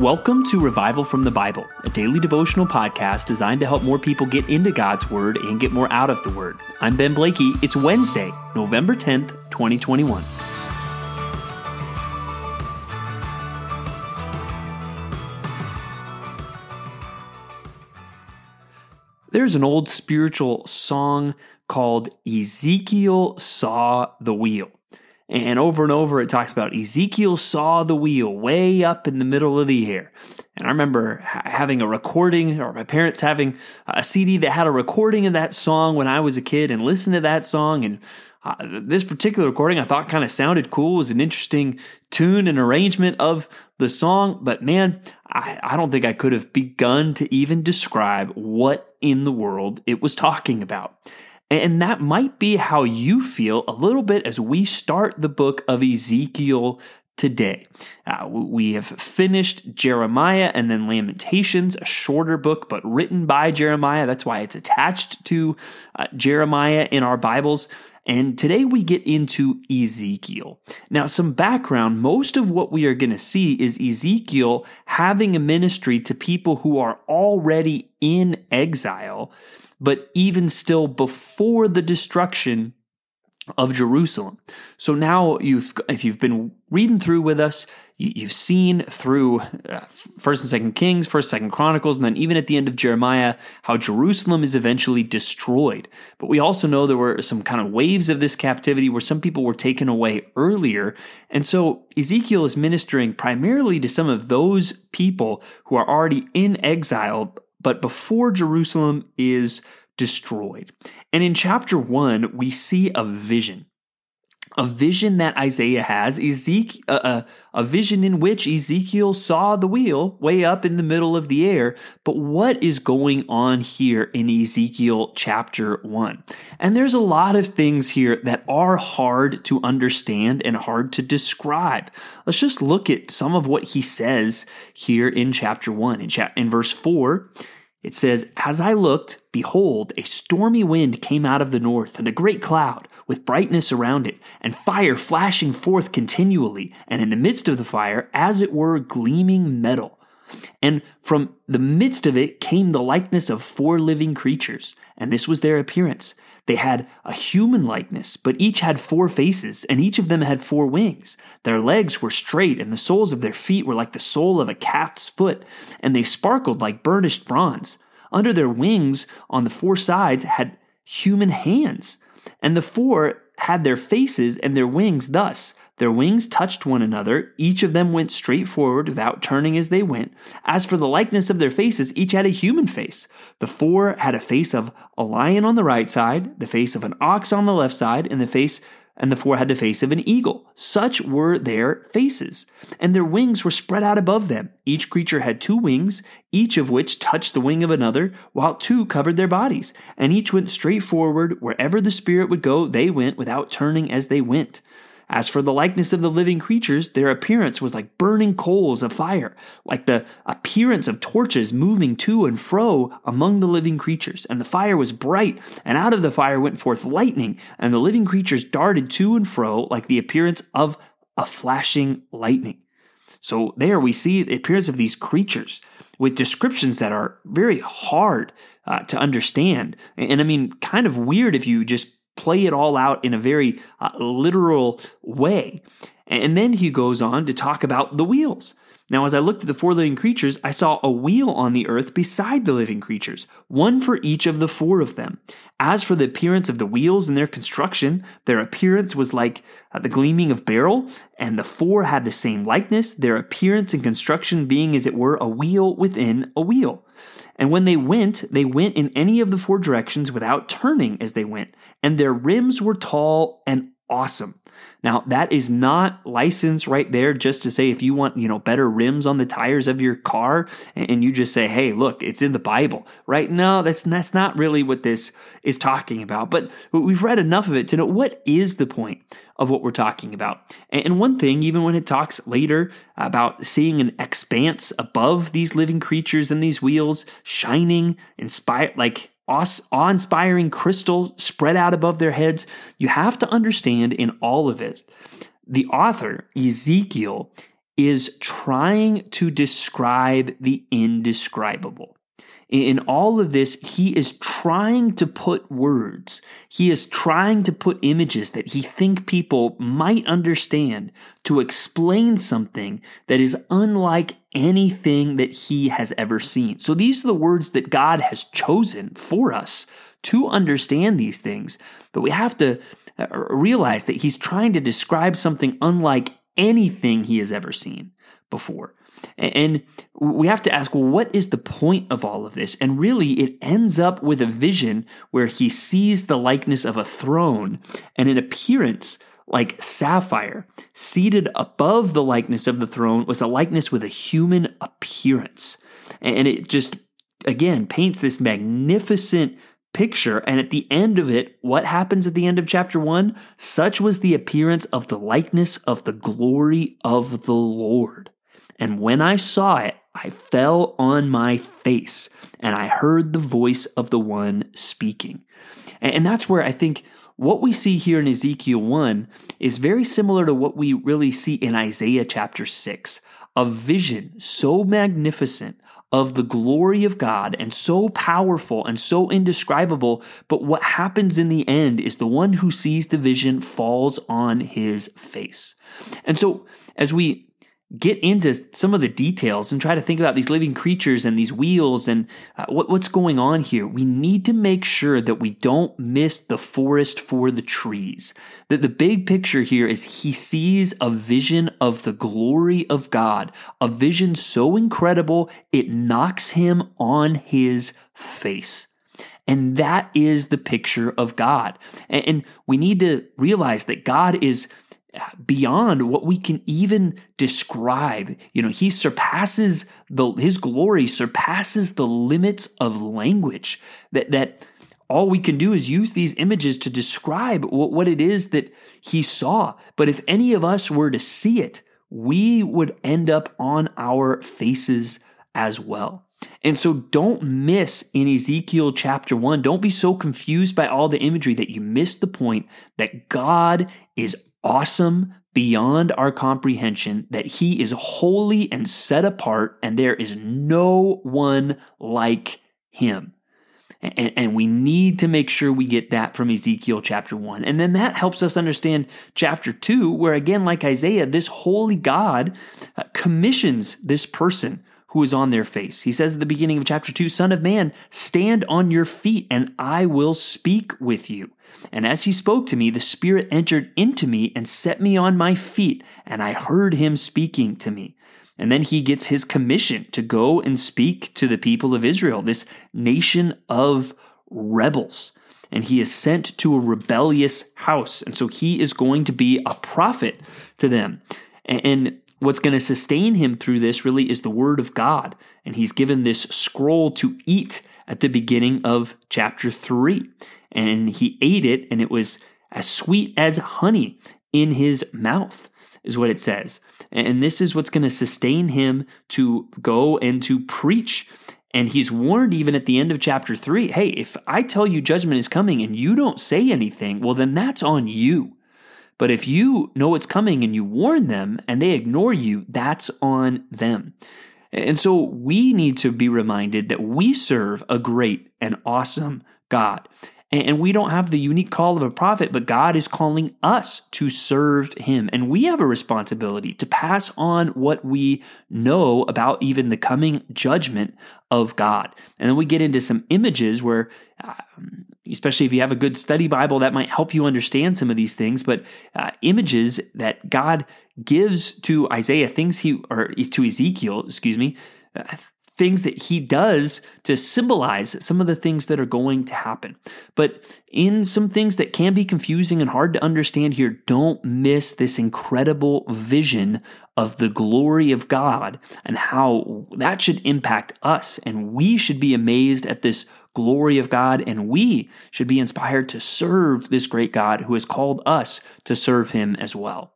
Welcome to Revival from the Bible, a daily devotional podcast designed to help more people get into God's Word and get more out of the Word. I'm Ben Blakey. It's Wednesday, November 10th, 2021. There's an old spiritual song called Ezekiel Saw the Wheel. And over and over, it talks about Ezekiel saw the wheel way up in the middle of the air. And I remember having a recording, or my parents having a CD that had a recording of that song when I was a kid and listened to that song. And uh, this particular recording I thought kind of sounded cool. It was an interesting tune and arrangement of the song. But man, I, I don't think I could have begun to even describe what in the world it was talking about. And that might be how you feel a little bit as we start the book of Ezekiel today. Uh, we have finished Jeremiah and then Lamentations, a shorter book, but written by Jeremiah. That's why it's attached to uh, Jeremiah in our Bibles. And today we get into Ezekiel. Now, some background most of what we are going to see is Ezekiel having a ministry to people who are already in exile but even still before the destruction of Jerusalem. So now you've if you've been reading through with us, you, have seen through uh, First and Second Kings, First Second Chronicles, and then even at the end of Jeremiah, how Jerusalem is eventually destroyed. But we also know there were some kind of waves of this captivity where some people were taken away earlier, and so Ezekiel is ministering primarily to some of those people who are already in exile but before Jerusalem is destroyed. And in chapter 1, we see a vision. A vision that Isaiah has, Ezekiel, uh, uh, a vision in which Ezekiel saw the wheel way up in the middle of the air. But what is going on here in Ezekiel chapter 1? And there's a lot of things here that are hard to understand and hard to describe. Let's just look at some of what he says here in chapter 1. In, cha- in verse 4, it says, As I looked, behold, a stormy wind came out of the north, and a great cloud, with brightness around it, and fire flashing forth continually, and in the midst of the fire, as it were, gleaming metal. And from the midst of it came the likeness of four living creatures, and this was their appearance. They had a human likeness, but each had four faces, and each of them had four wings. Their legs were straight, and the soles of their feet were like the sole of a calf's foot, and they sparkled like burnished bronze. Under their wings, on the four sides, had human hands, and the four had their faces and their wings thus. Their wings touched one another. Each of them went straight forward without turning as they went. As for the likeness of their faces, each had a human face. The four had a face of a lion on the right side, the face of an ox on the left side, and the face and the four had the face of an eagle. Such were their faces. And their wings were spread out above them. Each creature had two wings, each of which touched the wing of another, while two covered their bodies. And each went straight forward. Wherever the Spirit would go, they went without turning as they went. As for the likeness of the living creatures, their appearance was like burning coals of fire, like the appearance of torches moving to and fro among the living creatures. And the fire was bright, and out of the fire went forth lightning, and the living creatures darted to and fro like the appearance of a flashing lightning. So there we see the appearance of these creatures with descriptions that are very hard uh, to understand. And I mean, kind of weird if you just play it all out in a very uh, literal way. And then he goes on to talk about the wheels. Now, as I looked at the four living creatures, I saw a wheel on the earth beside the living creatures, one for each of the four of them. As for the appearance of the wheels and their construction, their appearance was like uh, the gleaming of beryl, and the four had the same likeness, their appearance and construction being as it were a wheel within a wheel. And when they went, they went in any of the four directions without turning as they went, and their rims were tall and awesome. Now, that is not license right there just to say if you want, you know, better rims on the tires of your car and you just say, "Hey, look, it's in the Bible." Right? No, that's that's not really what this is talking about. But we've read enough of it to know what is the point of what we're talking about. And one thing, even when it talks later about seeing an expanse above these living creatures and these wheels shining, inspired like awe inspiring crystal spread out above their heads. You have to understand in all of this, the author, Ezekiel, is trying to describe the indescribable. In all of this, he is trying to put words, he is trying to put images that he think people might understand to explain something that is unlike anything that he has ever seen. So these are the words that God has chosen for us to understand these things, but we have to uh, realize that he's trying to describe something unlike anything he has ever seen before. And we have to ask, well, what is the point of all of this? And really, it ends up with a vision where he sees the likeness of a throne and an appearance like sapphire. Seated above the likeness of the throne was a likeness with a human appearance. And it just, again, paints this magnificent picture. And at the end of it, what happens at the end of chapter one? Such was the appearance of the likeness of the glory of the Lord. And when I saw it, I fell on my face and I heard the voice of the one speaking. And that's where I think what we see here in Ezekiel 1 is very similar to what we really see in Isaiah chapter 6 a vision so magnificent of the glory of God and so powerful and so indescribable. But what happens in the end is the one who sees the vision falls on his face. And so, as we get into some of the details and try to think about these living creatures and these wheels and uh, what, what's going on here, we need to make sure that we don't miss the forest for the trees. That the big picture here is he sees a vision of the glory of God, a vision so incredible it knocks him on his face. And that is the picture of God. And we need to realize that God is beyond what we can even describe. You know, he surpasses the his glory surpasses the limits of language. That that all we can do is use these images to describe what, what it is that he saw. But if any of us were to see it, we would end up on our faces as well. And so don't miss in Ezekiel chapter 1, don't be so confused by all the imagery that you miss the point that God is awesome beyond our comprehension, that he is holy and set apart, and there is no one like him. And, and, we need to make sure we get that from Ezekiel chapter 1. And then that helps us understand chapter 2, where again, like Isaiah, this holy God uh, commissions this person who is on their face. He says at the beginning of chapter 2 Son of man, stand on your feet, and I will speak with you. And as he spoke to me, the Spirit entered into me and set me on my feet, and I heard him speaking to me. And then he gets his commission to go and speak to the people of Israel, this nation of rebels. And he is sent to a rebellious house. And so he is going to be a prophet to them. And what's going to sustain him through this really is the word of God. And he's given this scroll to eat at the beginning of chapter 3 and he ate it, and it was as sweet as honey in his mouth, is what it says. And this is what's going to sustain him to go and to preach. And he's warned even at the end of chapter three hey, if I tell you judgment is coming and you don't say anything, well, then that's on you. But if you know it's coming and you warn them and they ignore you, that's on them. And so we need to be reminded that we serve a great and awesome God. And we don't have the unique call of a prophet, but God is calling us to serve Him. And we have a responsibility to pass on what we know about even the coming judgment of God. And then we get into some images where, um, especially if you have a good study Bible, that might help you understand some of these things. But uh, images that God gives to Isaiah, things he, or to Ezekiel, excuse me, uh, things that he does to symbolize some of the things that are going to happen. But in some things that can be confusing and hard to understand here, don't miss this incredible vision of the glory of God and how that should impact us. And we should be amazed at this glory of God, and we should be inspired to serve this great God who has called us to serve him as well.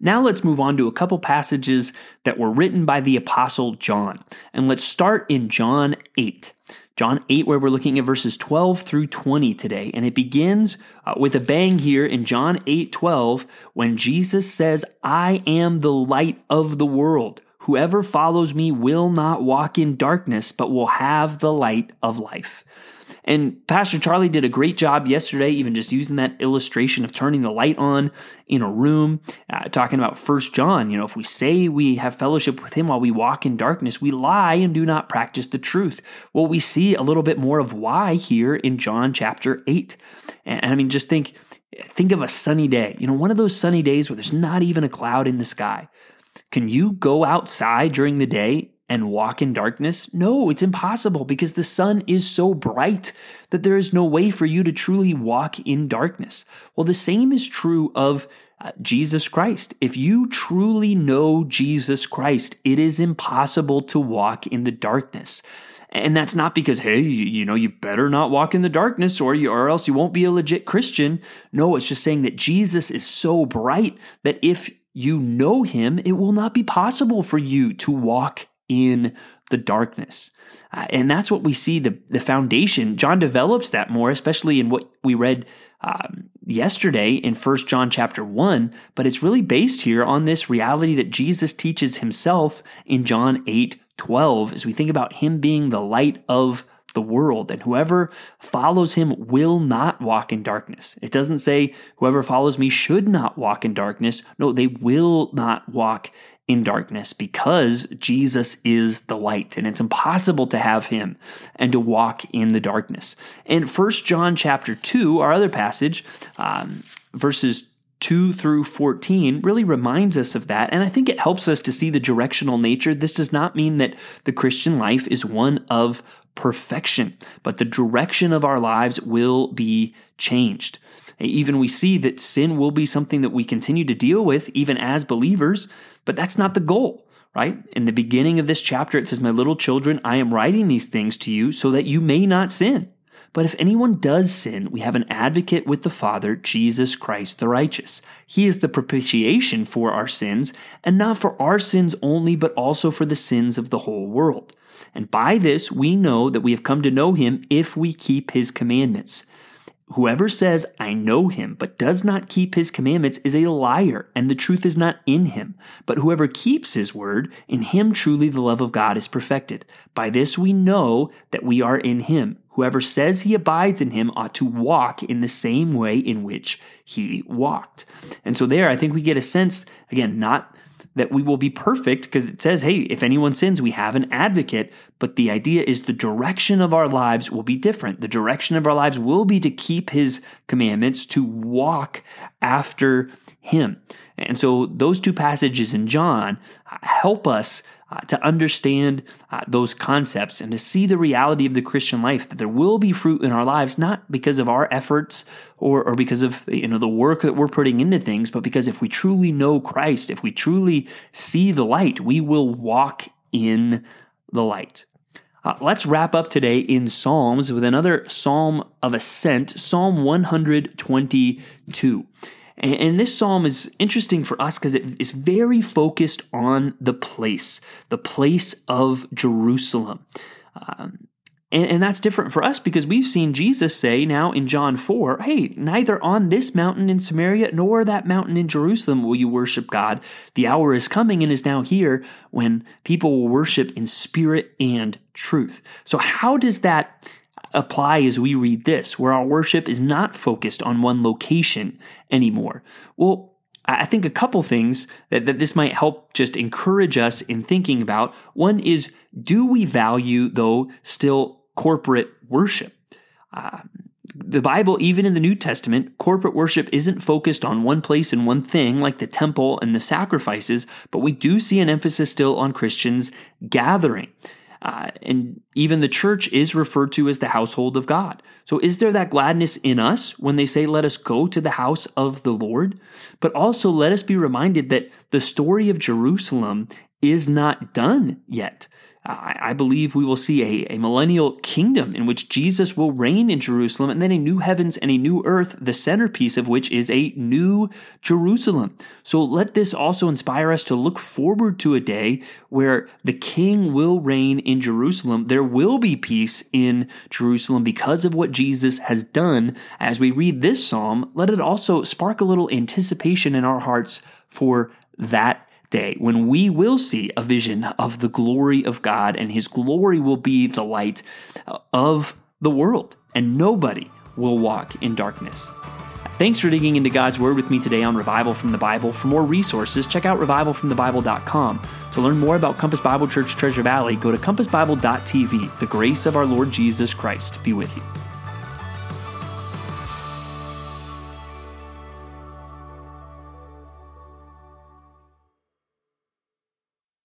Now let's move on to a couple passages that were written by the Apostle John. And let's start in John 8. John 8, where we're looking at verses 12 through 20 today. And it begins uh, with a bang here in John 8 12, when Jesus says, I am the light of the world. Whoever follows me will not walk in darkness, but will have the light of life. And Pastor Charlie did a great job yesterday, even just using that illustration of turning the light on in a room, uh, talking about First John. You know, if we say we have fellowship with him while we walk in darkness, we lie and do not practice the truth. Well, we see a little bit more of why here in John chapter 8. And, and I mean, just think think of a sunny day. You know, one of those sunny days where there's not even a cloud in the sky. Can you go outside during the day and walk in darkness? No, it's impossible because the sun is so bright that there is no way for you to truly walk in darkness. Well, the same is true of uh, Jesus Christ. If you truly know Jesus Christ, it is impossible to walk in the darkness. And that's not because, hey, you know, you better not walk in the darkness or you, or else you won't be a legit Christian. No, it's just saying that Jesus is so bright that if you know him, it will not be possible for you to walk in the darkness. Uh, and that's what we see the, the foundation. John develops that more, especially in what we read um, yesterday in First John chapter 1, but it's really based here on this reality that Jesus teaches himself in John 8 12, as we think about him being the light of the world, and whoever follows him will not walk in darkness. It doesn't say whoever follows me should not walk in darkness. No, they will not walk in darkness because Jesus is the light and it's impossible to have him and to walk in the darkness. And First John chapter 2, our other passage, um, verses 2 through 14 really reminds us of that. And I think it helps us to see the directional nature. This does not mean that the Christian life is one of perfection, but the direction of our lives will be changed. Even we see that sin will be something that we continue to deal with even as believers, but that's not the goal, right? In the beginning of this chapter, it says, My little children, I am writing these things to you so that you may not sin. But if anyone does sin, we have an advocate with the Father, Jesus Christ the righteous. He is the propitiation for our sins, and not for our sins only, but also for the sins of the whole world. And by this we know that we have come to know him if we keep his commandments. Whoever says, I know him, but does not keep his commandments is a liar, and the truth is not in him. But whoever keeps his word, in him truly the love of God is perfected. By this we know that we are in him. Whoever says he abides in him ought to walk in the same way in which he walked. And so there, I think we get a sense, again, not that we will be perfect because it says, hey, if anyone sins, we have an advocate. But the idea is the direction of our lives will be different. The direction of our lives will be to keep his commandments, to walk after him. And so those two passages in John uh, help us uh, to understand uh, those concepts and to see the reality of the Christian life that there will be fruit in our lives, not because of our efforts or, or because of you know the work that we're putting into things, but because if we truly know Christ, if we truly see the light, we will walk in the light. Uh, let's wrap up today in Psalms with another Psalm of Ascent, Psalm 122. And this psalm is interesting for us because it is very focused on the place, the place of Jerusalem. Um, and, and, that's different for us because we've seen Jesus say now in John 4 hey, neither on this mountain in Samaria nor that mountain in Jerusalem will you worship God. The hour is coming and is now here when people will worship in spirit and truth. So, how does that apply as we read this, where our worship is not focused on one location anymore? Well, I think a couple things that, that this might help just encourage us in thinking about. One is, do we value, though, still corporate worship? Uh, the Bible, even in the New Testament, corporate worship isn't focused on one place and one thing like the temple and the sacrifices, but we do see an emphasis still on Christians gathering. Uh, and even the church is referred to as the household of God. So, is there that gladness in us when they say, Let us go to the house of the Lord? But also, let us be reminded that the story of Jerusalem is not done yet. I believe we will see a, a millennial kingdom in which Jesus will reign in Jerusalem, and then a new heavens and a new earth, the centerpiece of which is a new Jerusalem. So let this also inspire us to look forward to a day where the king will reign in Jerusalem. There will be peace in Jerusalem because of what Jesus has done. As we read this psalm, let it also spark a little anticipation in our hearts for that day when we will see a vision of the glory of God, and His glory will be the light uh, of the world, and nobody will walk in darkness. Thanks for digging into God's Word with me today on Revival from the Bible. For more resources, check out revivalfromthebible.com. To learn more about Compass Bible Church Treasure Valley, go to compassbible.tv. The grace of our Lord Jesus Christ be with you.